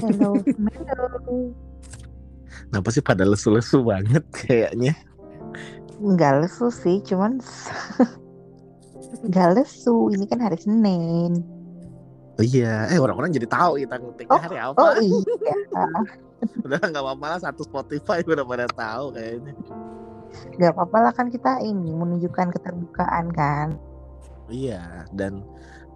Hello. Kenapa sih pada lesu-lesu banget kayaknya? Enggak lesu sih, cuman enggak lesu. Ini kan hari Senin. Oh iya, eh orang-orang jadi tahu kita ngetiknya Oh, hari apa. Oh iya, Udah nggak apa-apa lah satu Spotify udah pada tahu kayaknya. nggak apa-apa lah kan kita ini menunjukkan keterbukaan kan. Iya, dan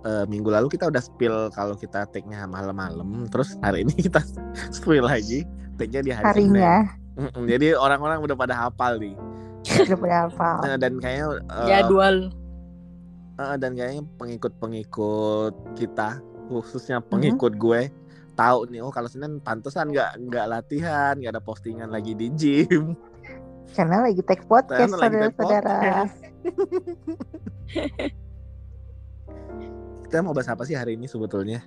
eh, minggu lalu kita udah spill kalau kita take-nya malam-malam, terus hari ini kita spill lagi take-nya di hari Senin. Harinya Mm-mm, Jadi orang-orang udah pada hafal nih. udah pada hafal. Nah, dan kayaknya eh, Jadwal. eh, dan kayaknya pengikut-pengikut kita, khususnya pengikut gue, tahu nih oh kalau Senin pantesan nggak nggak latihan, nggak ada postingan lagi di gym. Karena lagi take podcast saudara-saudara. Kita mau bahas apa sih hari ini sebetulnya?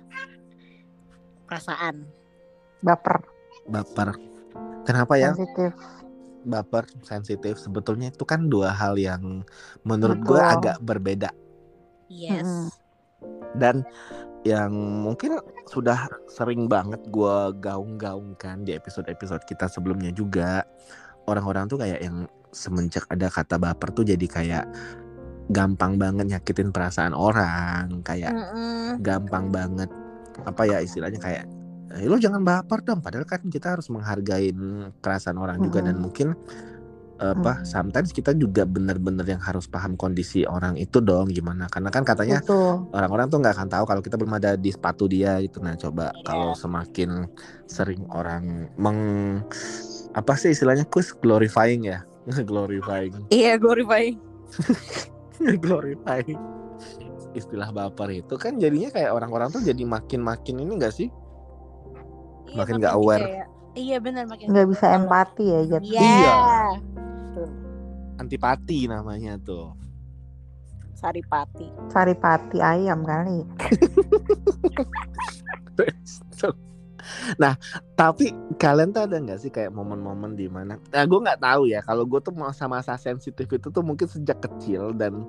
Perasaan. Baper, Baper. Kenapa ya sensitif. baper, sensitif? Sebetulnya itu kan dua hal yang menurut gue agak berbeda. Yes. Dan yang mungkin sudah sering banget gue gaung-gaungkan di episode-episode kita sebelumnya juga orang-orang tuh kayak yang semenjak ada kata baper tuh jadi kayak gampang banget nyakitin perasaan orang kayak Mm-mm. gampang banget apa ya istilahnya kayak eh, lo jangan baper dong. Padahal kan kita harus menghargai perasaan orang juga dan mungkin apa sometimes kita juga bener-bener yang harus paham kondisi orang itu dong gimana. Karena kan katanya orang-orang tuh nggak akan tahu kalau kita belum ada di sepatu dia gitu. Nah coba Iya. kalau semakin sering orang meng apa sih istilahnya kus glorifying ya? Glorifying. Iya, glorifying. glorifying istilah baper itu kan jadinya kayak orang-orang tuh jadi makin-makin ini enggak sih Iya, Makin nggak aware. kayak- Iya benar makin Nggak bisa empati ya jat. Iya. Iya. Betul. antipati namanya tuh Saripati. Saripati ayam kali. nah tapi kalian tuh ada nggak sih kayak momen-momen di mana nah gue nggak tahu ya kalau gue tuh masa-masa sensitif itu tuh mungkin sejak kecil dan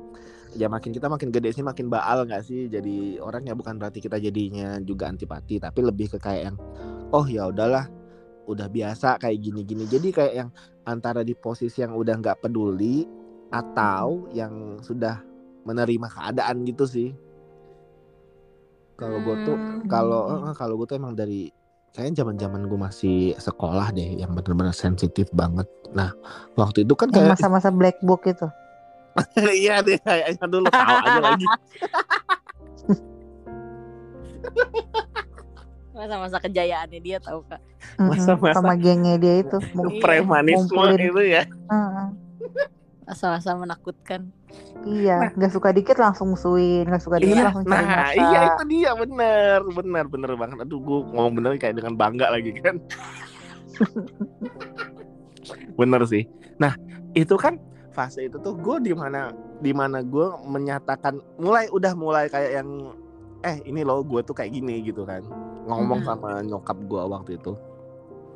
ya makin kita makin gede sih makin baal nggak sih? Jadi orang ya bukan berarti kita jadinya juga antipati tapi lebih ke kayak yang oh ya udahlah udah biasa kayak gini-gini. Jadi kayak yang antara di posisi yang udah nggak peduli atau yang sudah menerima keadaan gitu sih. Kalau gue tuh Hmm. kalau kalau gue tuh emang dari kayaknya zaman zaman gue masih sekolah deh yang benar-benar sensitif banget nah waktu itu kan kayak masa-masa black book itu. iya deh kayaknya dulu tahu aja lagi Masa-masa kejayaannya dia tahu kak. Masa-masa- Sama gengnya dia itu. Premanisme itu ya Heeh. Masa-masa menakutkan. Iya, nggak suka dikit langsung musuhin, nggak suka dikit Iya, langsung cari nah masa. iya itu dia bener bener bener banget aduh gue ngomong bener kayak dengan bangga lagi kan bener sih nah itu kan fase itu tuh gue di mana di mana gue menyatakan mulai udah mulai kayak yang eh ini loh gue tuh kayak gini gitu kan ngomong Mhm. sama nyokap gue waktu itu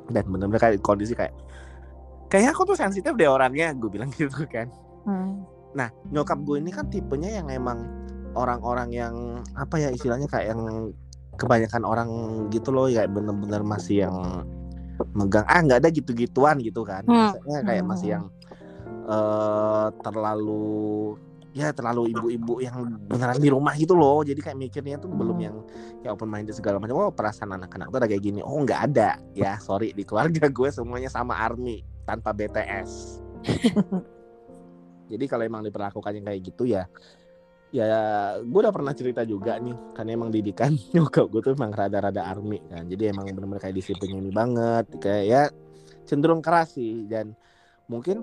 dan bener-bener kayak kondisi kayak kayaknya aku tuh sensitif deh orangnya gue bilang gitu kan Hmm. Nah, nyokap gue ini kan tipenya yang emang orang-orang yang apa ya istilahnya kayak yang kebanyakan orang gitu loh ya bener-bener masih yang megang ah nggak ada gitu-gituan gitu kan. Hmm. Maksudnya kayak masih yang eh terlalu ya terlalu ibu-ibu yang beneran di rumah gitu loh. Jadi kayak mikirnya tuh belum Hmm. yang kayak open minded segala macam. Oh, perasaan anak-anak tuh ada kayak gini. Oh, nggak ada. Ya, sorry di keluarga gue semuanya sama army tanpa BTS. Jadi kalau emang diperlakukannya kayak gitu ya ya gue udah pernah cerita juga nih karena emang didikan nyokap gue tuh emang rada-rada army kan. Jadi emang bener-bener kayak disiplinnya ini banget kayak ya cenderung keras sih. Dan mungkin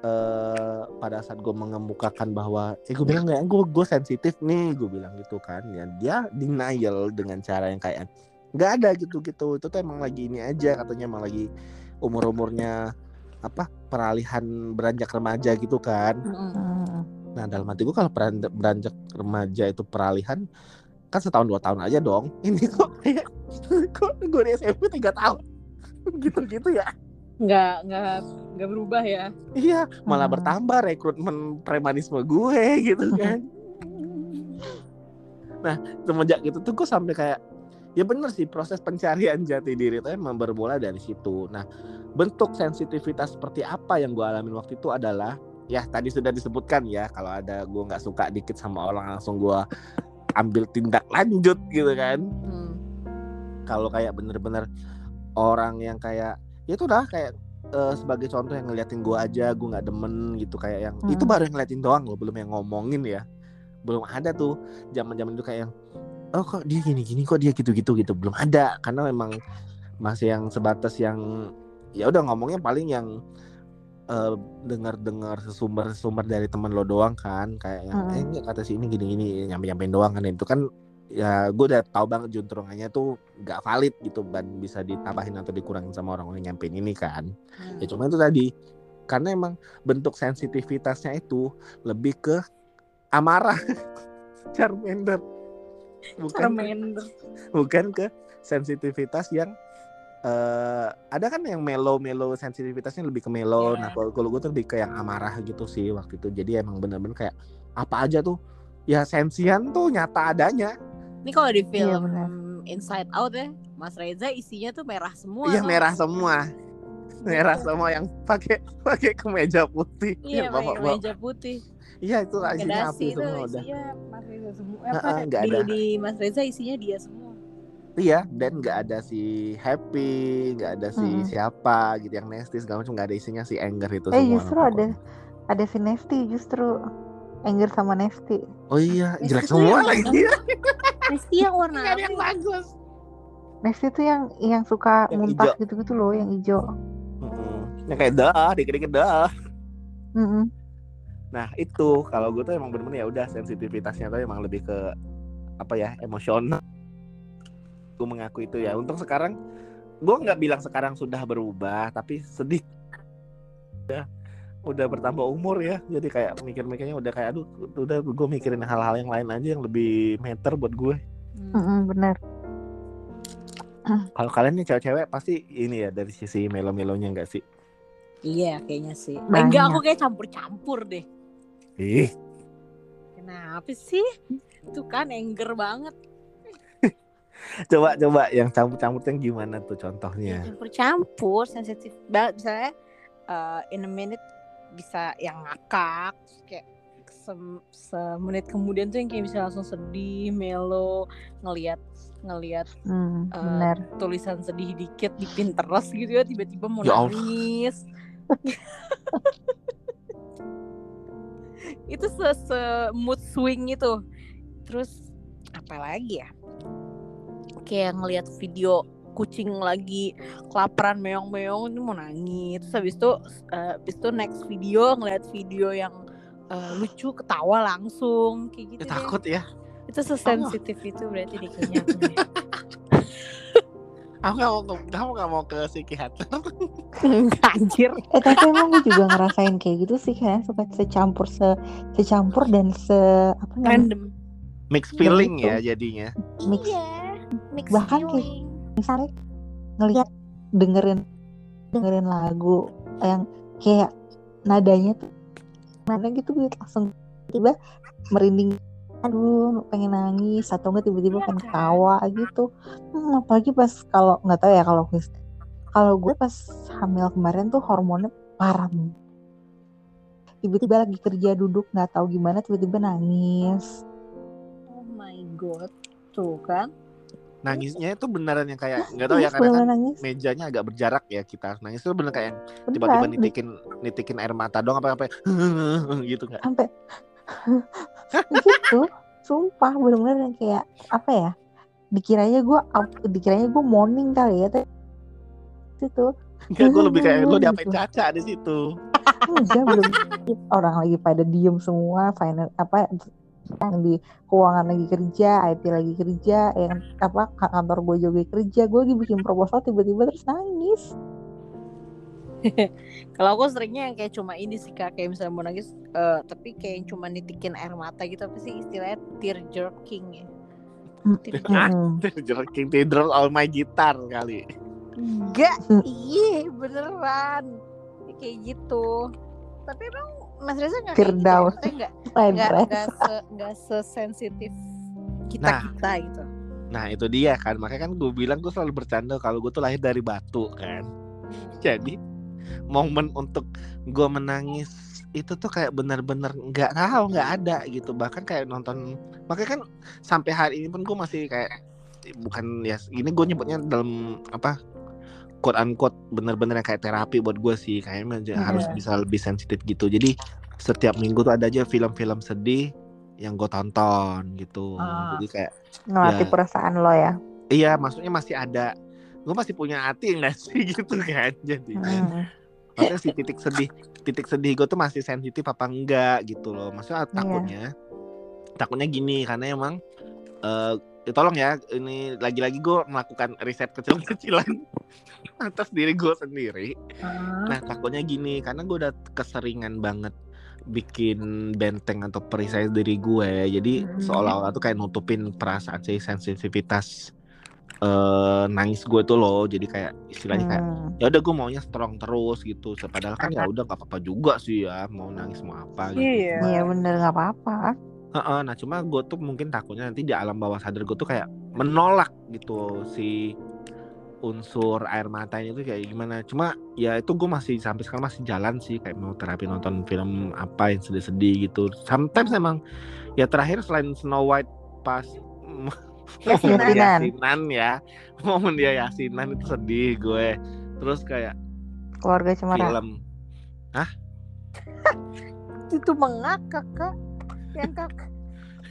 eh pada saat gue mengemukakan bahwa eh gue bilang nggak gue gue sensitif nih gue bilang gitu kan. Ya dia denial dengan cara yang kayak nggak ada gitu gitu itu tuh emang lagi ini aja katanya emang lagi umur umurnya apa peralihan beranjak remaja gitu kan Hmm. Nah dalam hati gue kalau beranjak remaja itu peralihan kan setahun dua tahun aja dong. Ini kok kayak kok gue di SMP tiga tahun gitu-gitu ya. Nggak nggak nggak berubah ya. Iya malah Hmm. bertambah rekrutmen premanisme gue gitu kan. Nah semenjak itu tuh gue sampai kayak ya bener sih proses pencarian jati diri itu emang bermula dari situ. Nah bentuk sensitivitas seperti apa yang gue alamin waktu itu adalah ya tadi sudah disebutkan ya kalau ada gue nggak suka dikit sama orang langsung gue ambil tindak lanjut gitu kan. Hmm. Kalau kayak bener-bener orang yang kayak ya itu udah kayak eh, sebagai contoh yang ngeliatin gue aja gue nggak demen gitu kayak yang Hmm. itu baru yang ngeliatin doang loh belum yang ngomongin ya belum ada tuh zaman-zaman itu kayak yang oh kok dia gini-gini kok dia gitu-gitu gitu belum ada karena memang masih yang sebatas yang ya udah ngomongnya paling yang eh, dengar-dengar sesumber-sumber dari teman lo doang kan kayak yang Mm. eh ini kata si ini gini-gini nyampe-nyampein doang kan itu kan ya gue udah tahu banget juntrungannya tuh gak valid gitu dan bisa ditambahin atau dikurangin sama orang yang nyampein ini kan Hmm. ya cuma itu tadi karena emang bentuk sensitivitasnya itu lebih ke amarah Charmander bukan bukan ke sensitivitas yang eh ada kan yang melo melo sensitivitasnya lebih ke melo Iya. nah kalau kalau gue tuh lebih ke yang amarah gitu sih waktu itu jadi emang bener-bener kayak apa aja tuh ya sensian tuh nyata adanya Ini kalau di Iya, film benar. Inside Out ya, Mas Reza isinya tuh merah semua. iya merah semua merah semua yang pakai pakai kemeja putih Iya, Ya, pakai bapak-bapak. meja putih. iya itu isinya api itu semua udah isinya Mas Reza semua. Apa, nggak di, ada. di Mas Reza isinya dia semua. Iya, dan nggak ada si happy, nggak ada si Mm-mm. siapa gitu yang nasty segala macam nggak ada isinya si anger itu Eh semua. justru ada ada si Nefty justru Anger sama Nefty. Oh iya, Nasty jelek semua lagi. Pasti yang warna apa? yang bagus. Nefty tuh yang yang suka Yang muntah gitu-gitu loh, yang hijau. Yang kayak dah, dikit-dikit dah. Mm-mm. Nah itu kalau gue tuh emang bener-bener ya udah sensitivitasnya tuh emang lebih ke apa ya emosional. Gue mengaku itu ya. Untuk sekarang gue nggak bilang sekarang sudah berubah, tapi sedih. Udah, udah bertambah umur ya. Jadi kayak mikir-mikirnya udah kayak aduh, udah gue mikirin hal-hal yang lain aja yang lebih meter buat gue. Hmm. Mm-mm, bener. Kalau kalian nih cewek-cewek pasti ini ya dari sisi melo-melonya enggak sih? Iya, kayaknya sih. Banyak. Enggak, aku kayak campur-campur deh. Ih, Kenapa sih? Itu kan anger banget. coba coba yang campur-campurnya gimana tuh contohnya? Campur-campur, sensitif banget. Misalnya eh, in a minute bisa yang ngakak, kayak sem- semenit kemudian tuh yang kayak bisa langsung sedih, melo, ngelihat ngelihat Hmm, bener. tulisan sedih dikit di Pinterest gitu ya tiba-tiba mau Ya Allah. itu se, se mood swing itu. Terus apa lagi ya? Kayak ngelihat video kucing lagi kelaparan meong-meong ini mau nangis. Terus habis itu eh, habis itu next video ngelihat video yang eh, lucu ketawa langsung kayak gitu Ya, deh. takut ya. Itu sesensitif itu berarti deh kayaknya. aku. Aku nggak mau ke, kamu nggak mau ke psikiater? Enggak, Anjir. Eh tapi emang gue juga ngerasain kayak gitu sih kayak suka secampur se secampur dan se apa namanya Random. Mix Ya, feeling itu. ya jadinya. Mix. Iya. Mix Bahkan kayak- feeling. misalnya ngelihat dengerin dengerin lagu yang kayak nadanya tuh nada gitu gue langsung tiba merinding aduh pengen nangis atau enggak tiba-tiba Iya pengen kan? ketawa gitu hmm, apalagi pas kalau nggak tahu ya kalau Chris kalau gue pas hamil kemarin tuh hormonnya parah tiba-tiba lagi kerja duduk nggak tahu gimana tiba-tiba nangis Oh my god. Tuh kan. Nangisnya itu beneran yang kayak nggak tahu ya karena kan nangis mejanya agak berjarak ya kita. Nangis itu bener kayak tiba-tiba nitikin nitikin air mata dong apa apa gitu nggak? sampai gitu sumpah bener-bener yang kayak apa ya dikiranya gue dikiranya gue morning kali ya itu Enggak, gue lebih kayak lo diapain caca di situ. enggak belum. Orang lagi pada diem semua final apa yang di keuangan lagi kerja IT lagi kerja yang apa kantor gue juga kerja gue lagi bikin proposal tiba-tiba terus nangis Kalau aku seringnya yang kayak cuma ini sih kak, kayak misalnya mau nangis, eh, tapi kayak yang cuma nitikin air mata gitu, apa sih istilahnya tear jerking ya? Tear Mm-mm. Jerking tidur all my gitar kali. Enggak, iya beneran, Ya, kayak gitu. Tapi emang Mas Reza nggak kayak gitu, ya? Nggak nggak se sesensitif kita kita gitu. Nah itu dia kan makanya kan gue bilang gue selalu bercanda kalau gue tuh lahir dari batu kan. Jadi momen untuk gue menangis itu tuh kayak benar-benar nggak tahu nggak ada gitu bahkan kayak nonton makanya kan sampai hari ini pun gue masih kayak bukan ya ini gue nyebutnya dalam apa quote unquote bener-bener kayak terapi buat gue sih kayaknya Iya. harus bisa lebih sensitif gitu jadi setiap minggu tuh ada aja film-film sedih yang gue tonton gitu Ah. jadi kayak Ngelatih Ya. perasaan lo ya. iya maksudnya masih ada gue masih punya hati nggak sih gitu kan jadi Hmm. maksudnya si titik sedih titik sedih gue tuh masih sensitif apa enggak gitu loh maksudnya Iya. takutnya takutnya gini karena emang eh ya tolong ya ini lagi-lagi gue melakukan riset kecil-kecilan atas diri gue sendiri nah takutnya gini karena gue udah keseringan banget bikin benteng atau perisai diri gue jadi Hmm. seolah-olah tuh kayak nutupin perasaan si sensitivitas eh nangis gue tuh loh jadi kayak istilahnya kayak Hmm. ya udah gue maunya strong terus gitu padahal kan ya udah gak apa-apa juga sih ya mau nangis mau apa gitu Iya. Iya bener nggak apa-apa. Nah cuma gue tuh mungkin takutnya nanti di alam bawah sadar gue tuh kayak menolak gitu si unsur air matanya itu kayak gimana cuma ya itu gue masih sampai sekarang masih jalan sih kayak mau terapi nonton film apa yang sedih-sedih gitu sometimes emang ya terakhir selain Snow White pas Yasinan. yasinan ya momen dia yasinan itu sedih gue terus kayak Keluarga cemara. film Itu mengakak kak. Yang kakak.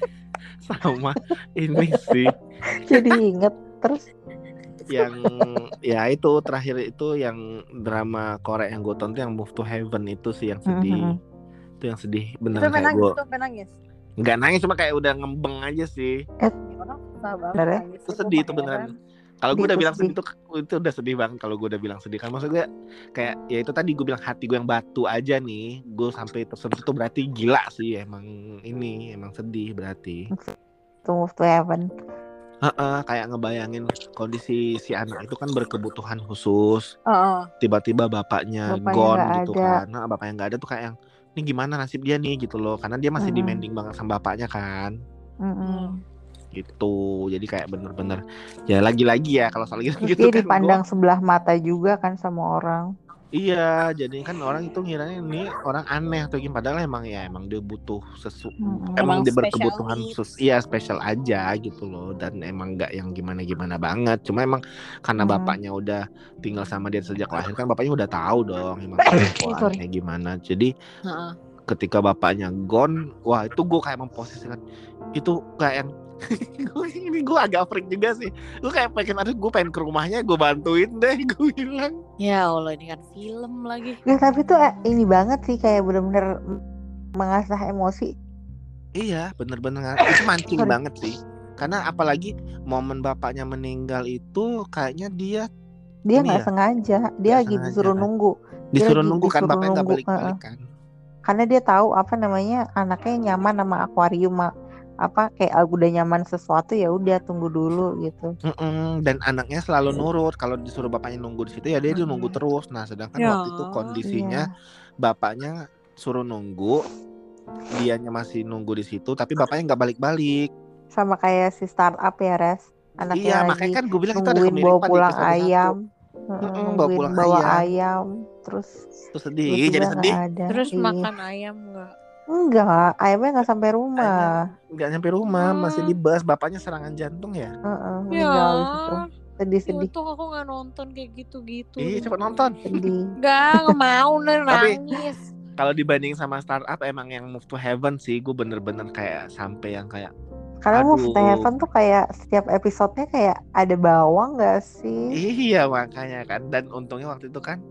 sama ini sih Jadi inget terus. yang ya itu terakhir itu yang drama Korea yang gue tonton yang Move to Heaven itu sih yang sedih Mhm. itu yang sedih sampai kayak nangis, gue nangis. nggak nangis cuma kayak udah ngembeng aja sih Ya, orang susah banget Bener ya? nangis itu sedih itu beneran kan. kalau gue udah bilang sedih tuh itu udah sedih banget kalau gue udah bilang sedih kan maksud gue kayak ya itu tadi gue bilang hati gue yang batu aja nih gue sampai tersentuh tuh berarti gila sih emang ini emang sedih berarti To move to heaven. Heeh, kayak ngebayangin kondisi si anak itu kan berkebutuhan khusus Heeh. tiba-tiba bapaknya, Bapaknya gone gitu ada. kan. Nah, bapaknya nggak ada tuh kayak yang ini gimana nasib dia nih gitu loh. Karena dia masih demanding banget sama bapaknya kan. Gitu. Jadi kayak bener-bener ya lagi-lagi ya kalau soal gitu, gitu kan dipandang sebelah mata juga kan sama orang. gua- iya, jadi kan orang itu ngiranya ini orang aneh atau gimana padahal emang ya emang dia butuh sesu Mm-mm. emang, Emang dia berkebutuhan khusus iya spesial aja gitu loh dan emang nggak yang gimana-gimana banget cuma emang karena Hmm. bapaknya udah tinggal sama dia sejak lahir kan bapaknya udah tahu dong emang Sorry. gimana jadi Heeh. ketika bapaknya gone wah itu gue kayak memposisikan itu kayak yang gua- ini gue agak freak juga sih gue kayak pengen aduh gue pengen ke rumahnya gue bantuin deh gue bilang Ya Allah ini kan film lagi. Ya tapi tuh eh, ini banget sih kayak bener-bener mengasah emosi. iya bener-bener itu mancing banget sih karena apalagi momen bapaknya meninggal itu kayaknya dia Dia nggak ya? sengaja. Dia Nggak lagi sengaja disuruh kan? nunggu. disuruh lagi nunggu kan disuruh bapaknya nggak nunggu, balik-balik kan Karena dia tahu apa namanya anaknya nyaman sama akuarium apa kayak ah, udah nyaman sesuatu ya udah tunggu dulu gitu. Mm-mm, dan anaknya selalu nurut kalau disuruh bapaknya nunggu di situ ya dia dia nunggu terus nah sedangkan Ya. waktu itu kondisinya Iya. bapaknya suruh nunggu dianya masih nunggu di situ tapi bapaknya nggak balik-balik Sama kayak si startup ya res. Anaknya iya lagi makanya kan gue bilang itu ada bawa di pulang ayam. Bawa pulang bawa ayam. ayam. Terus Terus sedih jadi nggak sedih ada. Terus Iya. makan ayam enggak? Enggak, ayamnya nggak sampai rumah. nggak nyampe rumah Hmm. masih di bus bapaknya serangan jantung ya Heeh, Ya. Sedih sedih untung aku nggak nonton kayak gitu-gitu. ih cepet nonton sedih. Enggak, nggak mau nih Tapi- nangis. kalau dibanding sama startup emang yang move to heaven sih gue bener-bener kayak sampai yang kayak Karena Move to Aduh. Heaven tuh kayak setiap episodenya kayak ada bawang gak sih? Iya makanya kan dan untungnya waktu itu kan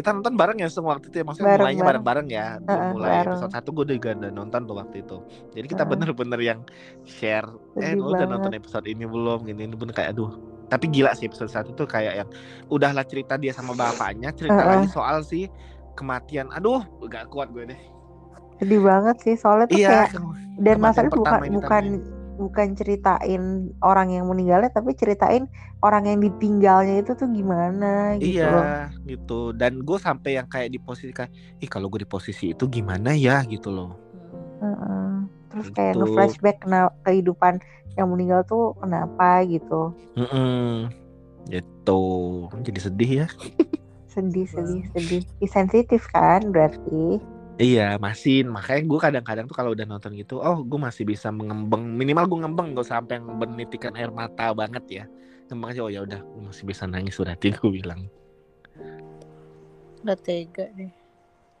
kita nonton bareng ya semua waktu itu ya. Maksudnya Bareng, mulainya bareng. bareng-bareng ya. Heeh, mulai bareng. episode satu gue juga udah nonton tuh waktu itu. Jadi kita bener-bener yang share eh lu udah nonton episode ini belum? Gini ini bener kayak aduh. Tapi gila sih episode satu tuh kayak yang udahlah cerita dia sama bapaknya cerita Heeh. lagi soal si kematian. Aduh gak kuat gue deh. Sedih banget sih soalnya tuh iya kayak dan masalahnya bukan pertama yang bukan bukan ceritain orang yang meninggalnya tapi ceritain orang yang ditinggalnya itu tuh gimana gitu loh. Iya gitu dan gue sampai yang kayak di posisi kayak ih kalau gue di posisi itu gimana ya gitu loh Heeh. Terus terus kayak Gitu. nge-flashback kena kehidupan yang meninggal tuh kenapa gitu Mm-mm. Gitu. Jadi sedih ya. sedih sedih sedih Ih, sensitif kan berarti Iya, masih. Makanya gue kadang-kadang tuh kalau udah nonton gitu, oh gue masih bisa mengembang. Minimal gue ngembang, gak sampai yang menitikan air mata banget ya. Ngembang aja, oh ya udah, gue masih bisa nangis berarti gue bilang. Udah tega deh.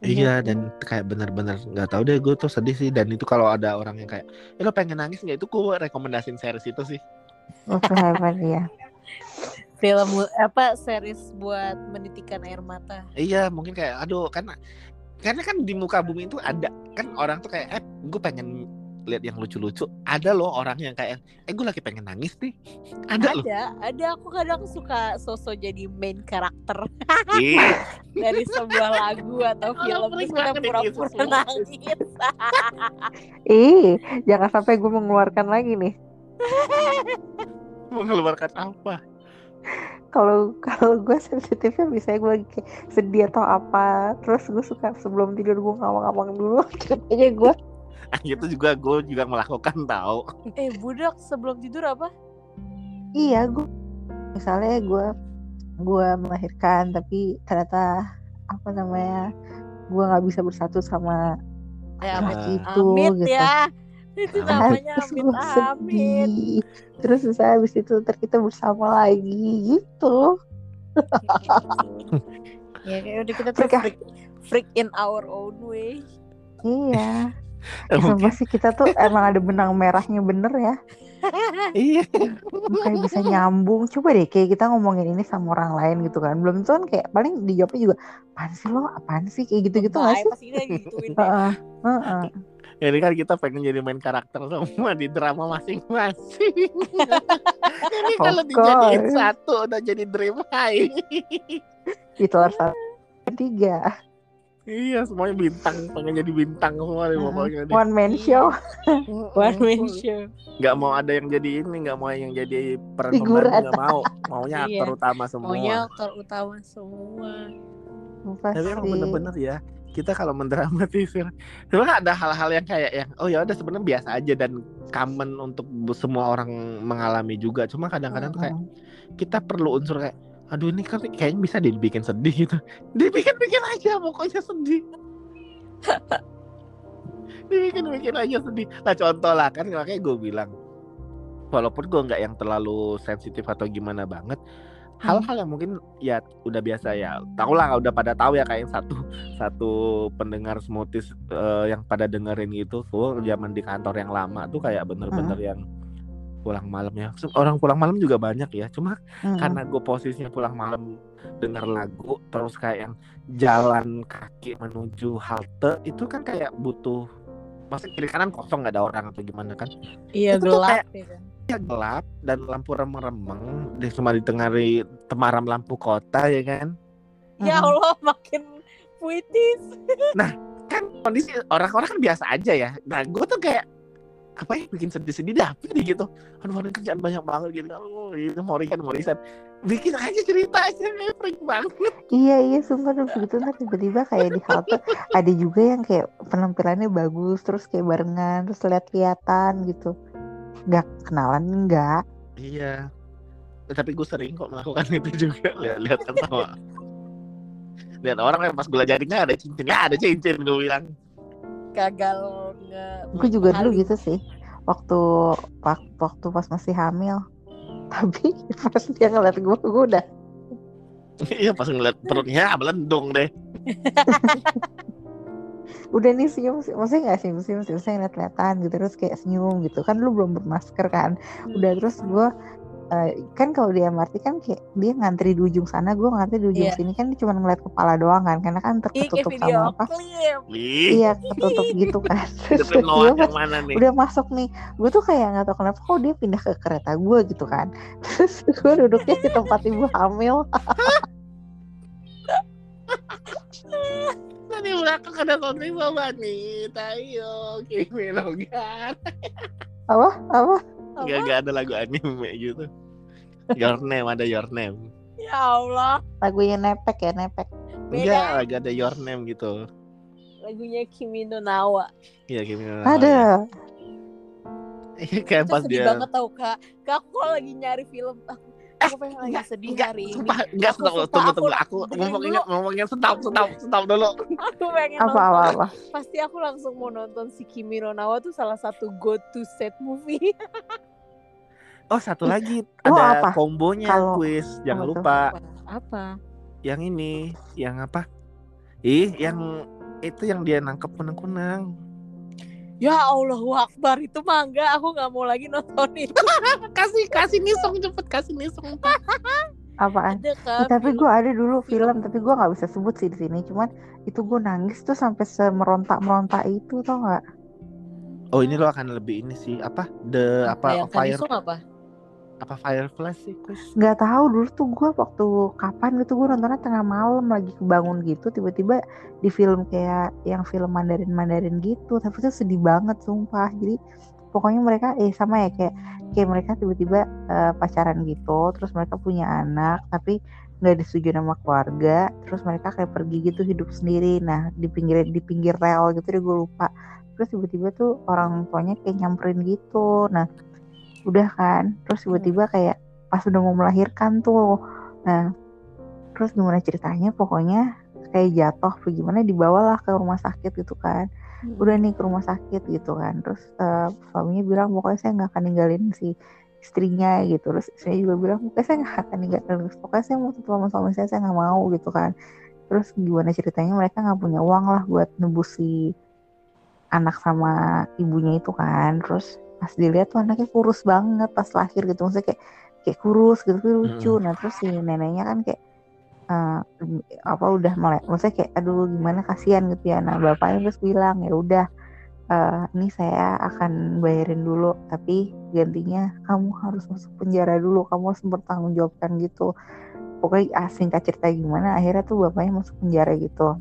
Iya, dan kayak bener-bener nggak tahu deh gue tuh sedih sih. Dan itu kalau ada orang yang kayak, eh lo pengen nangis nggak? Itu gue rekomendasiin series itu sih. Waktu hebat ya Film apa series buat menitikan air mata. Iya, mungkin kayak, aduh, karena karena kan di muka bumi itu ada kan orang tuh kayak, eh, gue pengen lihat yang lucu-lucu. Ada loh orang yang kayak, eh, gue lagi pengen nangis nih. Ada loh. Ada, ada aku kadang suka sosok jadi main karakter Ih, dari sebuah lagu atau film terus kita pura-pura nangis. ih jangan sampai gue mengeluarkan lagi nih mengeluarkan apa? Kalau kalau gue sensitifnya biasanya gue lagi kayak sedih atau apa terus gue suka sebelum tidur gue ngawang-ngawang dulu ceritanya gue itu juga gue juga melakukan tahu. eh budak sebelum tidur apa? iya gue misalnya gue gue melahirkan tapi ternyata apa namanya gue nggak bisa bersatu sama Eh, itu Amit gitu ya. Itu namanya Terus amit gue amit. sedih. terus saya habis itu ntar kita bersama lagi gitu Ya kayak udah kita tuh Freak ya? freak, in our own way. iya Eh, Sumpah sih kita tuh emang ada benang merahnya bener ya Iya. Makanya bisa nyambung Coba deh kayak kita ngomongin ini sama orang lain gitu kan Belum tentu kan kayak paling dijawabnya juga Apaan sih lo? Apaan sih? Kayak gitu-gitu gak Bye, sih? pasti kita gituin. Heeh, heeh. Ini kan kita pengen jadi main karakter semua di drama masing-masing. Ini kalau dijadiin satu udah jadi dream high. Itu harus satu Tiga iya, semuanya bintang, pengen jadi bintang semua deh Heeh. pokoknya deh. One man show One man show. Nggak mau ada yang jadi ini, nggak mau yang jadi peran pembantu, nggak mau. Maunya Iya. aktor utama semua. Maunya aktor utama semua. Tapi emang Pasti bener-bener ya kita kalau mendramatisir sebenarnya ada hal-hal yang kayak yang oh ya udah sebenarnya biasa aja dan common untuk semua orang mengalami juga. Cuma kadang-kadang tuh kayak kita perlu unsur kayak aduh ini kan kayaknya bisa dibikin sedih gitu. Dibikin-bikin aja pokoknya sedih. Dibikin-bikin aja sedih. Lah contoh lah kan makanya gue bilang walaupun gue nggak yang terlalu sensitif atau gimana banget hal-hal yang mungkin ya udah biasa ya. Tau lah udah pada tahu ya kayak yang satu satu pendengar smoothies eh, yang pada dengerin gitu tuh zaman di kantor yang lama tuh kayak bener-bener yang pulang malam ya. Orang pulang malam juga banyak ya cuma Heeh. karena gue posisinya pulang malam denger lagu terus kayak yang jalan kaki menuju halte itu kan kayak butuh maksudnya kiri kanan kosong nggak ada orang atau gimana kan? Iya Itu gelap kayak- ya gelap dan lampu remeng-remeng dia cuma ditengari temaram lampu kota ya kan? Ya Heeh. Allah makin puitis. kan kondisi orang-orang kan biasa aja ya. Nah gue tuh kayak apa ya bikin sedih-sedih dapet nih? gitu. Aduh hari kerjaan banyak banget gitu. Oh itu mau riset mau riset bikin aja cerita aja freak banget. Iya iya sumpah tuh begitu ntar tiba-tiba kayak di halte ada juga yang kayak penampilannya bagus terus kayak barengan terus lihat-lihatan gitu nggak kenalan enggak iya. Eh, tapi gue sering kok melakukan itu juga. Lihat-lihat kan sama. Lihat orang yang pas gue jaringnya ada cincin ya ada cincin gue bilang. Gagal nge gue juga dulu gitu sih. Waktu wak- waktu pas masih hamil. Tapi pas dia ngeliat gue gue udah iya pas ngeliat perutnya melendung deh udah nih senyum maksudnya nggak senyum senyum sih maksudnya ngeliat-lihatan gitu terus kayak senyum gitu. Kan lu belum bermasker kan. Udah terus gue eh, kan kalau di MRT kan kayak dia ngantri di ujung sana gue ngantri di ujung Iya. sini. Kan dia cuma ngeliat kepala doang kan. Karena kan kayak tertutup video sama apa? iya ketutup gitu kan. Terus gue mana nih? udah masuk nih gue tuh kayak nggak tahu kenapa kok dia pindah ke kereta gue gitu kan. Terus gue duduknya di tempat ibu hamil di belakang ada konflik sama wanita Ayo Kimi no Gan apa? Apa? Gak, gak ada lagu anime gitu. Your name ada your name. Ya Allah. lagunya nepek ya nepek. Enggak Beda. lagi ada your name gitu. Lagunya Kimi no Nawa. Iya Kimi no ada. Iya, kayak Itu pas sedih dia banget tau kak. Kak aku lagi nyari film, aku, aku pengen lagi enggak, sedih enggak, hari ini. enggak, Aku tunggu, aku tunggu, aku ingat, ngomongin stop, stop, stop dulu. Aku pengen apa nonton. apa apa Pasti aku langsung mau nonton si Kimi no Na wa tuh salah satu go to set movie. Oh, satu lagi Lo ada apa? kombonya Kalau- kuis, jangan apa lupa. Apa? Yang ini, yang apa? Ih, yang itu yang dia nangkep kunang-kunang. Ya Allah Akbar itu mah enggak, aku nggak mau lagi nonton itu. kasih kasih nisong cepet kasih nisong. apaan Ada kan? tapi film- gue ada dulu film tapi gue nggak bisa sebut sih di sini cuman itu gue nangis tuh sampai semerontak merontak itu tau nggak Oh, ini lo akan lebih ini sih, apa? The apa, yang fire apa? Apa Firefly sih, kuis. nggak tahu dulu tuh gue waktu kapan gitu gue nontonnya tengah malam lagi kebangun gitu tiba-tiba di film kayak yang film Mandarin Mandarin gitu tapi tuh sedih banget sumpah. Jadi pokoknya mereka eh sama ya kayak kayak mereka tiba-tiba eh, pacaran gitu terus mereka punya anak tapi nggak disetujui sama keluarga terus mereka kayak pergi gitu hidup sendiri. Nah di pinggir di pinggir rel gitu deh gue lupa. Terus tiba-tiba tuh orang tuanya kayak nyamperin gitu. Nah udah kan? Terus tiba-tiba kayak pas udah mau melahirkan tuh. Nah terus gimana ceritanya? Pokoknya kayak jatuh gimana? Dibawalah ke rumah sakit gitu kan. Udah nih ke rumah sakit gitu kan. Terus eh, suaminya bilang pokoknya saya nggak akan ninggalin si istrinya gitu. Terus istrinya juga bilang pokoknya saya nggak akan ninggalin pokoknya saya mau tetap sama suami saya saya nggak mau gitu kan. Terus gimana ceritanya? Mereka nggak punya uang lah buat nebus si anak sama ibunya itu kan. Terus pas dilihat tuh anaknya kurus banget pas lahir gitu. Maksudnya kayak kayak kurus gitu lucu. Nah terus si neneknya kan kayak eh, apa udah mulai maksudnya kayak aduh gimana kasihan gitu ya. Nah bapaknya terus bilang ya udah eh, ini saya akan bayarin dulu tapi gantinya kamu harus masuk penjara dulu kamu harus bertanggung jawabkan gitu. Pokoknya ah, singkat cerita gimana akhirnya tuh bapaknya masuk penjara gitu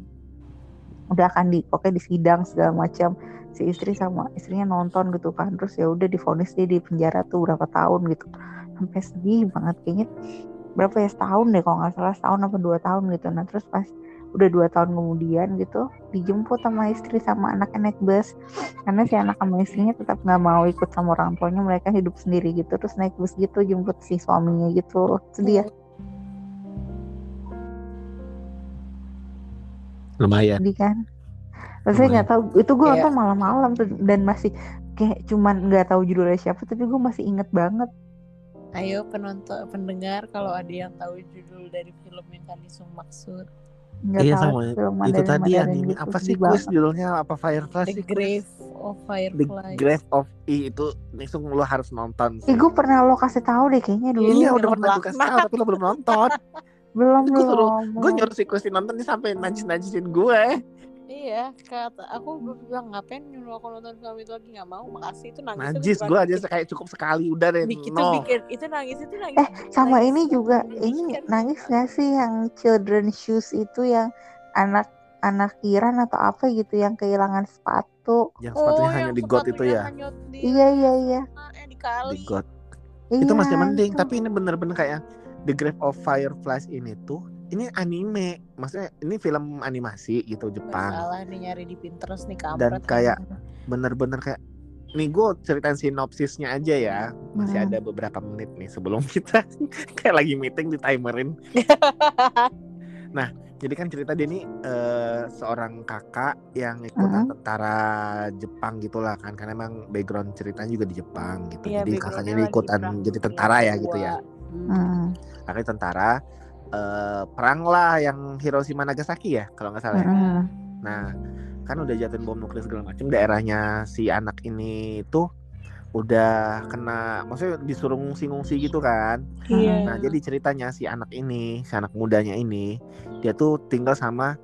udah akan di pokoknya di sidang segala macam si istri sama istrinya nonton gitu kan terus ya udah difonis dia di penjara tuh berapa tahun gitu. Sampai sedih banget kayaknya berapa ya setahun deh kalau nggak salah setahun apa dua tahun gitu. Nah terus pas udah dua tahun kemudian gitu dijemput sama istri sama anaknya naik bus. Karena si anak sama istrinya tetap nggak mau ikut sama orang tuanya mereka hidup sendiri gitu terus naik bus gitu jemput si suaminya gitu. Sedih ya Lumayan. sedih kan Terus saya nggak tahu itu gue Iya. nonton malam-malam tuh dan masih kayak cuman nggak tahu judulnya siapa tapi gue masih inget banget Ayo penonton pendengar kalau ada yang tahu judul dari film yang Kanisung maksud nggak Iya tahu sama film itu tadi anime apa sih banget. judulnya apa Firefly The sih? Grave of The Firefly. Grave of E itu langsung lo harus nonton. Eh gue pernah lo kasih tahu deh kayaknya dulu Iya Film udah pernah gue kasih tahu tapi lo belum nonton. belum Gue suruh belum gue nyuruh si Kuis nonton nih sampai najis-najisin gue. Iya, kata aku gue bilang ngapain nyuruh aku nonton film itu lagi nggak mau, makasih itu nangis. Najis gue aja kayak cukup sekali udah deh. bikin itu no. bikin itu nangis itu nangis. eh sama nangis ini juga menyedihkan. ini nangis gak sih yang children shoes itu yang anak anak Iran atau apa gitu yang kehilangan sepatu Yang sepatunya Oh, hanya yang di got itu ya. di iya iya iya eh, di kali. Di got. iya itu masih mending, itu. tapi ini bener-bener kayak The Grave of Fireflies ini tuh ini anime, maksudnya ini film animasi gitu Jepang. salah nih nyari di Pinterest nih kampret. Dan kayak bener-bener kayak nih gue ceritain sinopsisnya aja ya masih Hmm. ada beberapa menit nih sebelum kita kayak lagi meeting di timerin jadi kan cerita dia nih eh, seorang kakak yang ikutan Hmm. tentara Jepang gitulah kan karena emang background ceritanya juga di Jepang gitu Iya, jadi kakaknya ini ikutan jadi tentara ya gitu ya Hmm. Kakaknya tentara eh, perang lah yang Hiroshima Nagasaki ya kalau nggak salah ya. Hmm. Nah, kan udah jatuhin bom nuklir segala macam daerahnya si anak ini tuh udah kena maksudnya disuruh ngungsi-ngungsi gitu kan. Iya. Nah, jadi ceritanya si anak ini, si anak mudanya ini, dia tuh tinggal sama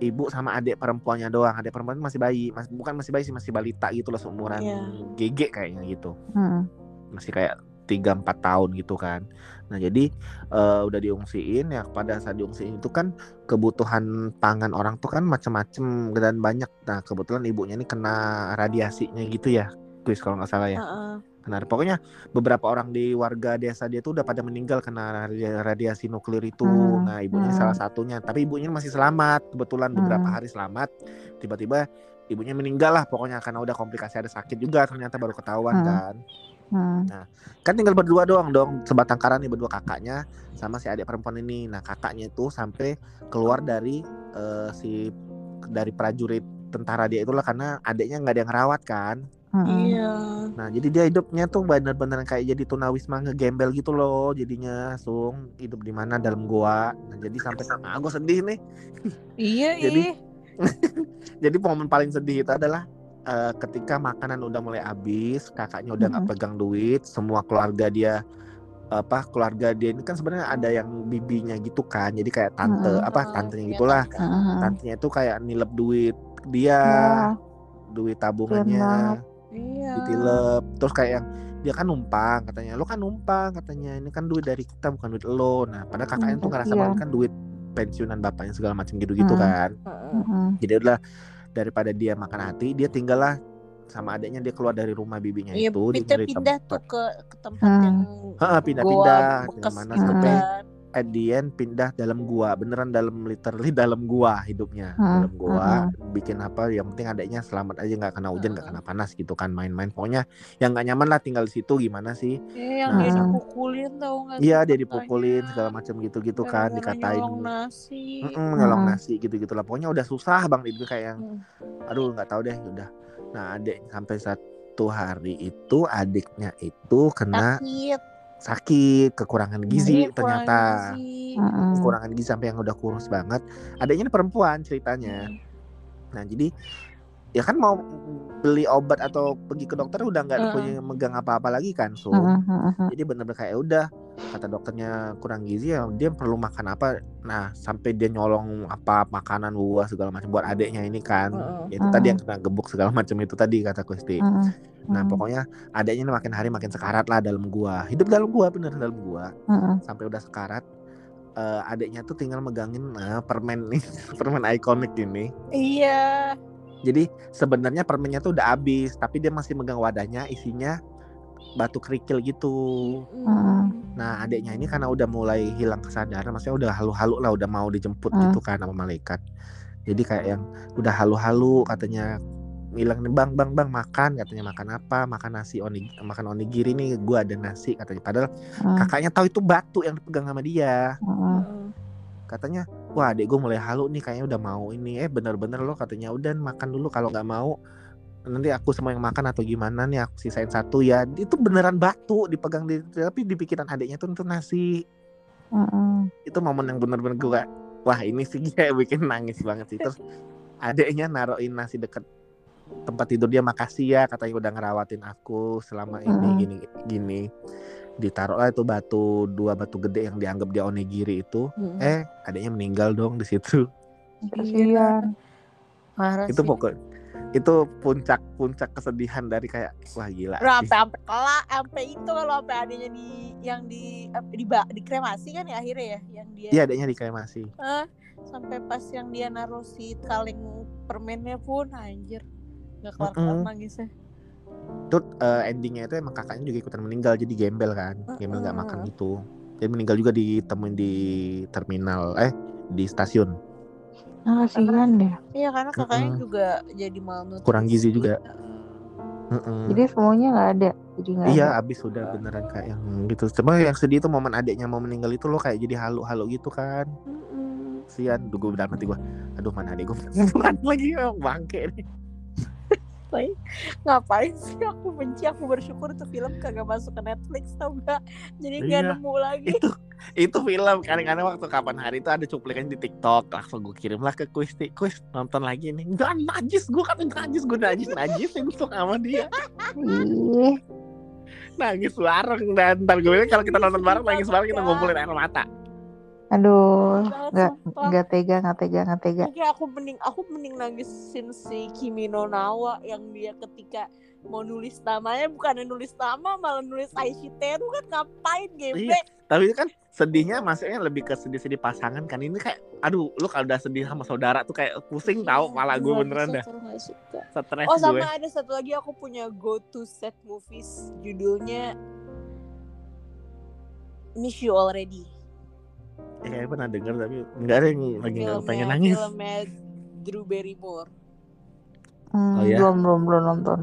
ibu sama adik perempuannya doang. Adik perempuan masih bayi, mas, bukan masih bayi sih, masih balita gitu loh seumuran Iya. GG kayaknya gitu. Hmm. Masih kayak 3 4 tahun gitu kan. Nah, jadi eh, udah diungsiin ya pada saat diungsiin itu kan kebutuhan pangan orang tuh kan macem-macem dan banyak. Nah, kebetulan ibunya ini kena radiasinya gitu ya. Kuis kalau nggak salah ya. Heeh. Nah, pokoknya beberapa orang di warga desa dia tuh udah pada meninggal kena radia- radiasi nuklir itu. Hmm, Nah, ibunya hmm. salah satunya. Tapi ibunya masih selamat. Kebetulan beberapa Hmm. hari selamat. Tiba-tiba ibunya meninggal lah pokoknya karena udah komplikasi ada sakit juga ternyata baru ketahuan Hmm. kan Hmm. kan tinggal berdua doang dong sebatang kara nih berdua kakaknya sama si adik perempuan ini. Nah kakaknya itu sampai keluar dari eh, si dari prajurit tentara dia itulah karena adiknya nggak ada yang ngerawat kan. Hmm. Iya. nah jadi dia hidupnya tuh bener-bener kayak jadi tunawisma ngegembel gitu loh jadinya. Langsung hidup di mana? Dalam gua. Nah, jadi sampai ah gua sedih nih. Iya, Jadi- jadi momen paling sedih itu adalah eh, ketika makanan udah mulai habis kakaknya udah nggak Mm-mm. pegang duit semua keluarga dia apa keluarga dia ini kan sebenarnya ada yang bibinya gitu kan jadi kayak tante Mm-mm. apa tantenya iya, gitulah tante. Hmm. tantenya itu kayak nilep duit dia Ya, duit tabungannya Iya. ditilep terus kayak yang dia kan numpang katanya lo kan numpang katanya ini kan duit dari kita bukan duit lo nah padahal kakaknya Hmm, tuh ngerasa kasihan. banget kan duit pensiunan bapaknya segala macam gitu-gitu Hmm. kan Heeh. Hmm. jadi udah daripada dia makan hati dia tinggal lah sama adiknya dia keluar dari rumah bibinya Iya, itu dia nyari pindah-pindah tuh ke ke tempat Hmm. yang Heeh, pindah-pindah bekas mana gitu sampai kan. At the end pindah dalam gua beneran dalam literally dalam gua hidupnya Hmm, dalam gua bikin apa yang penting adiknya selamat aja nggak kena hujan nggak Hmm. kena panas gitu kan main-main pokoknya yang nggak nyaman lah tinggal di situ gimana sih Iya, yang Nah, dia dipukulin tau gak iya dia dipukulin segala macam gitu-gitu kan dikatain nyolong nasi. Nyolong Hmm. nasi gitu-gitu lah pokoknya udah susah bang itu kayak yang Hmm. aduh nggak tahu deh udah nah adik sampai satu hari itu adiknya itu kena Sakit. Sakit kekurangan gizi Iya, kurang ternyata gizi. Kekurangan gizi sampai yang udah kurus banget adiknya ini perempuan ceritanya Hmm. nah jadi ya kan mau beli obat atau pergi ke dokter udah nggak Heeh. punya megang apa-apa lagi kan so Hmm. Hmm. jadi bener-bener kayak "Ya udah kata dokternya kurang gizi ya dia perlu makan apa nah sampai dia nyolong apa makanan buah segala macam buat adiknya ini kan Heeh. itu tadi yang kena gebuk segala macam itu tadi kata Kusti Hmm. nah Hmm. pokoknya adiknya ini makin hari makin sekarat lah dalam gua hidup dalam gua bener dalam gua Hmm. sampai udah sekarat eh, adiknya tuh tinggal megangin eh, permen nih permen ikonik ini Iya. Jadi sebenarnya permennya tuh udah habis tapi dia masih megang wadahnya isinya batu kerikil gitu Hmm. Nah adiknya ini karena udah mulai hilang kesadaran, maksudnya udah halu-halu lah, udah mau dijemput Hmm. gitu kan sama malaikat. Jadi kayak yang udah halu-halu katanya bilang nih bang bang bang makan katanya makan apa makan nasi oni makan onigiri nih gua ada nasi katanya padahal Hmm. kakaknya tahu itu batu yang dipegang sama dia Hmm. Heeh. katanya wah adik gue mulai halu nih kayaknya udah mau ini. Eh bener-bener loh katanya. Udah makan dulu. Kalau nggak mau nanti aku semua yang makan atau gimana nih aku sisain satu ya. Itu beneran batu dipegang di tapi di pikiran adiknya tuh itu nasi. Hmm. itu momen yang bener-bener gue wah ini sih kayak bikin nangis banget sih. Terus adiknya naruhin nasi deket tempat tidur dia makasih ya katanya udah ngerawatin aku selama ini Mm-mm. gini gini ditaruh lah itu batu dua batu gede yang dianggap dia onigiri itu Heeh. eh adiknya meninggal dong di situ Kasihan. Parah itu sih. pokok itu puncak puncak kesedihan dari kayak wah gila sampai sampai kelak sampai itu kalau sampai adanya di yang di di ba- dikremasi kan ya akhirnya ya yang dia iya adiknya dikremasi Eh, sampai pas yang dia naruh si kaleng permennya pun anjir nggak kelar kelar Mm-mm. nangisnya itu eh, endingnya itu emang kakaknya juga ikutan meninggal jadi gembel kan gembel nggak makan gitu dia meninggal juga ditemuin di terminal eh di stasiun Ah, kasihan deh. iya karena kakaknya Mm-mm. juga jadi malnutrisi Kurang gizi juga. Heeh. Mm-mm. Jadi semuanya nggak ada. Jadi nggak iya ada. abis udah beneran kayak yang gitu cuma yang sedih itu momen adiknya mau meninggal itu lo kayak jadi halu-halu gitu kan Mm-mm. sian duh gue dalam hati gue aduh mana adik gue bukan lagi bangke nih ngapain? Sih? Aku benci aku bersyukur tuh film kagak masuk ke Netflix tau gak jadi nggak Iya. nemu lagi. Itu itu film. Kadang-kadang waktu kapan hari itu ada cuplikan di TikTok langsung gue kirim lah ke kuis kuis nonton lagi nih. Enggak najis. Gue kan najis. Gue najis najis untuk sama dia. Nangis bareng. Dan ntar gue bilang kalau kita nonton bareng nangis bareng kita ngumpulin air mata aduh, nggak nggak tega, nggak tega, nggak tega. Oke, aku mending aku mending nangisin si Kimi no Nawa yang dia ketika mau nulis namanya bukan nulis nama malah nulis Aishiteru kan ngapain game Iya. tapi kan sedihnya maksudnya lebih ke sedih-sedih pasangan kan ini kayak aduh lu kalau udah sedih sama saudara tuh kayak pusing tahu malah gue beneran dah stres Oh gue sama ada satu lagi aku punya go to set movies judulnya Miss You Already. Ya, pernah denger tapi nggak ada yang lagi nggak Filmnya- pengen nangis Filmnya Drew Barrymore. Hmm, Oh, ya? Belum belum belum nonton.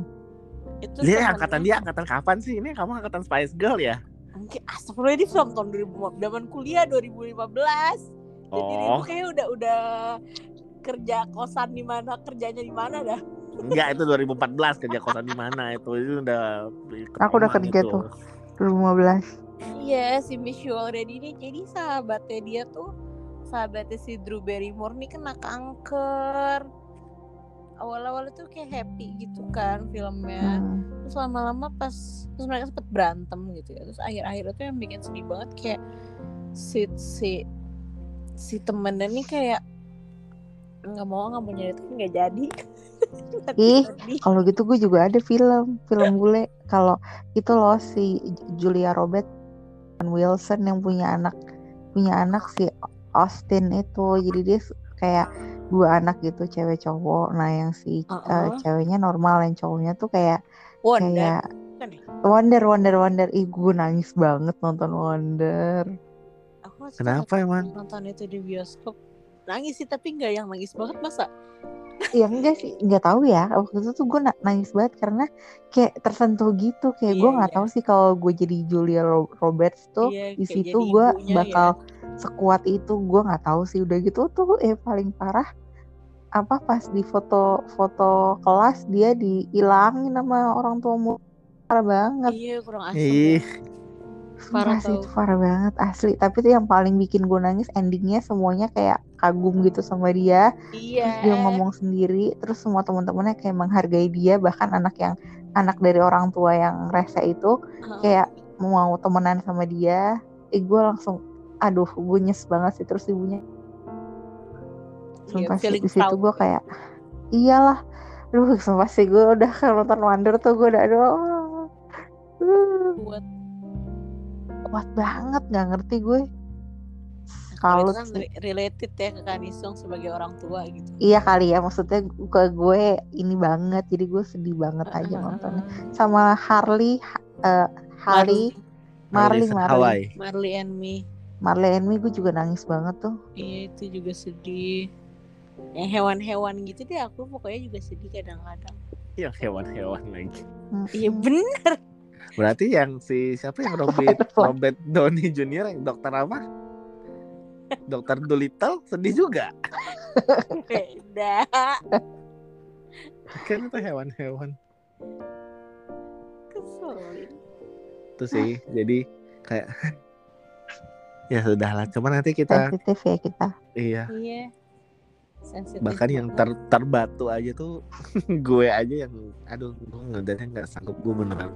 Itu Dia angkatan dia angkatan kapan sih? Ini kamu angkatan Spice Girl ya? Mungkin astagfirullah ini film tahun 2000 zaman kuliah 2015. Jadi Oh, itu kayak udah udah kerja kosan di mana kerjanya di mana dah. enggak itu 2014 kerja kosan di mana itu itu udah Aku udah kerja itu. tuh. 2015. Iya si Miss You Already ini jadi sahabatnya dia tuh sahabatnya si Drew Barrymore nih kena kanker. Awal-awal tuh kayak happy gitu kan filmnya. Hmm. Terus lama-lama pas terus mereka sempet berantem gitu ya. Terus akhir-akhir itu yang bikin sedih banget kayak si si si temennya nih kayak nggak mau nggak mau nyeritain nggak jadi. Tapi Ih. Kalau gitu gue juga ada film, film bule. Kalau itu loh si Julia Robert Wilson yang punya anak, punya anak si Austin itu. Jadi dia kayak dua anak gitu, cewek cowok. Nah yang si eh, Uh-uh. ceweknya normal, yang cowoknya tuh kayak Wonder kayak ya? Wonder, Wonder, Wonder. Ih gue nangis banget nonton Wonder. Aku Kenapa emang? nonton itu di bioskop nangis sih tapi nggak yang nangis banget masa Ya enggak sih, nggak tahu ya. Waktu itu tuh gue na- nangis banget karena kayak tersentuh gitu. Kayak gue Iya, nggak iya. tahu sih kalau gue jadi Julia Ro- Roberts tuh Iya, di situ gue bakal sekuat itu. Gue nggak tahu sih udah gitu tuh eh paling parah apa pas di foto foto kelas dia dihilangin sama orang tua mu parah ya. banget. iya kurang asem Ih, ya. Parah Parah sih itu parah banget asli. Tapi tuh yang paling bikin gue nangis endingnya semuanya kayak kagum gitu sama dia. iya. Terus dia ngomong sendiri terus semua teman-temannya kayak menghargai dia bahkan anak yang anak dari orang tua yang rese itu kayak mau temenan sama dia. Eh gue langsung aduh gue nyes banget sih terus ibunya. Iya, sumpah sih feeling di situ gue kayak iyalah. Duh, sumpah sih gue udah kalau nonton Wonder tuh gue udah aduh. Uh, kuat banget nggak ngerti gue kalau itu kan related ya ke Kanisung sebagai orang tua gitu iya kali ya maksudnya ke gue ini banget jadi gue sedih banget aja nontonnya sama Harley eh, Harley Marley Marley. Marley and Me Marley and Me gue juga nangis banget tuh iya itu juga sedih yang hewan-hewan gitu deh aku pokoknya juga sedih kadang-kadang Yang hewan-hewan lagi. iya bener Berarti yang si siapa yang Robert. Robert Downey Jr. yang dokter apa? Dokter Dolittle sedih juga. beda Kan itu hewan-hewan. keselin Itu sih. Jadi kayak ya sudahlah. Cuma nanti kita sensitif ya kita iya iya sensitif bahkan yang ter terbatu aja tuh gue aja yang aduh gue ngeliatnya nggak sanggup gue beneran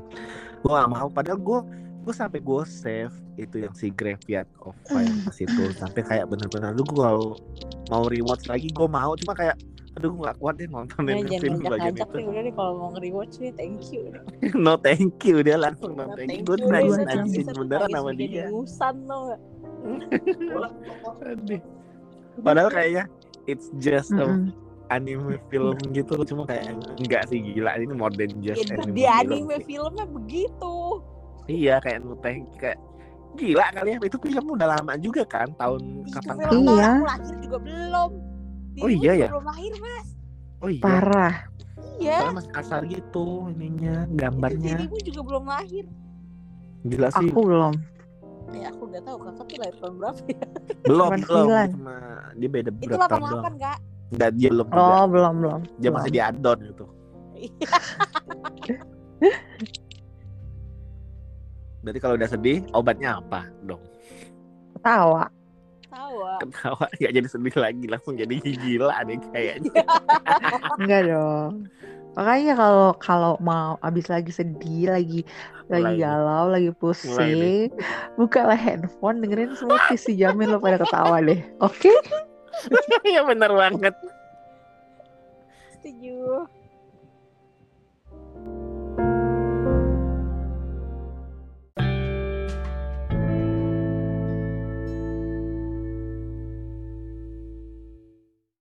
gue gak mau padahal gue gue sampai gue save itu yang si graveyard of fire pas itu sampai kayak bener-bener aduh gue kalau mau rewatch lagi gue mau cuma kayak aduh gue gak kuat deh Nah, nontonin jangan film bagian itu nih udah deh kalau mau nge-rewatch nih thank you deh. no thank you dia langsung no Nah, thank you gue nangis deh, tuh beneran sama dia gak? Aduh. padahal kayaknya it's just a Mm-mm. anime film gitu cuma kayak enggak sih gila ini more than just Ya, anime di film anime sih. filmnya begitu. Iya kayak nuteh kayak gila kali ya itu film udah lama juga kan tahun Itu kapan film Iya. aku lahir juga belum. Dirimu Oh, iya juga ya? Belum lahir mas. oh iya parah Iya. soalnya masih kasar gitu ininya Itu gambarnya dirimu juga belum lahir. gila sih aku belum Ya aku gak tahu kakak tuh lahir tahun berapa ya. belum belum cuma dia beda Itu berapa tahun doang 88 kak. Enggak dia belum juga oh belum belum dia masih di adon gitu Iya. berarti kalau udah sedih obatnya apa dong? Ketawa. Tawa. ketawa ya jadi sedih lagi langsung jadi gila deh kayaknya. Enggak dong. Makanya kalau kalau mau abis lagi sedih lagi lagi Mulai galau lagi pusing bukalah handphone dengerin semua si jamin lo pada ketawa deh oke? Ya bener banget. Setuju.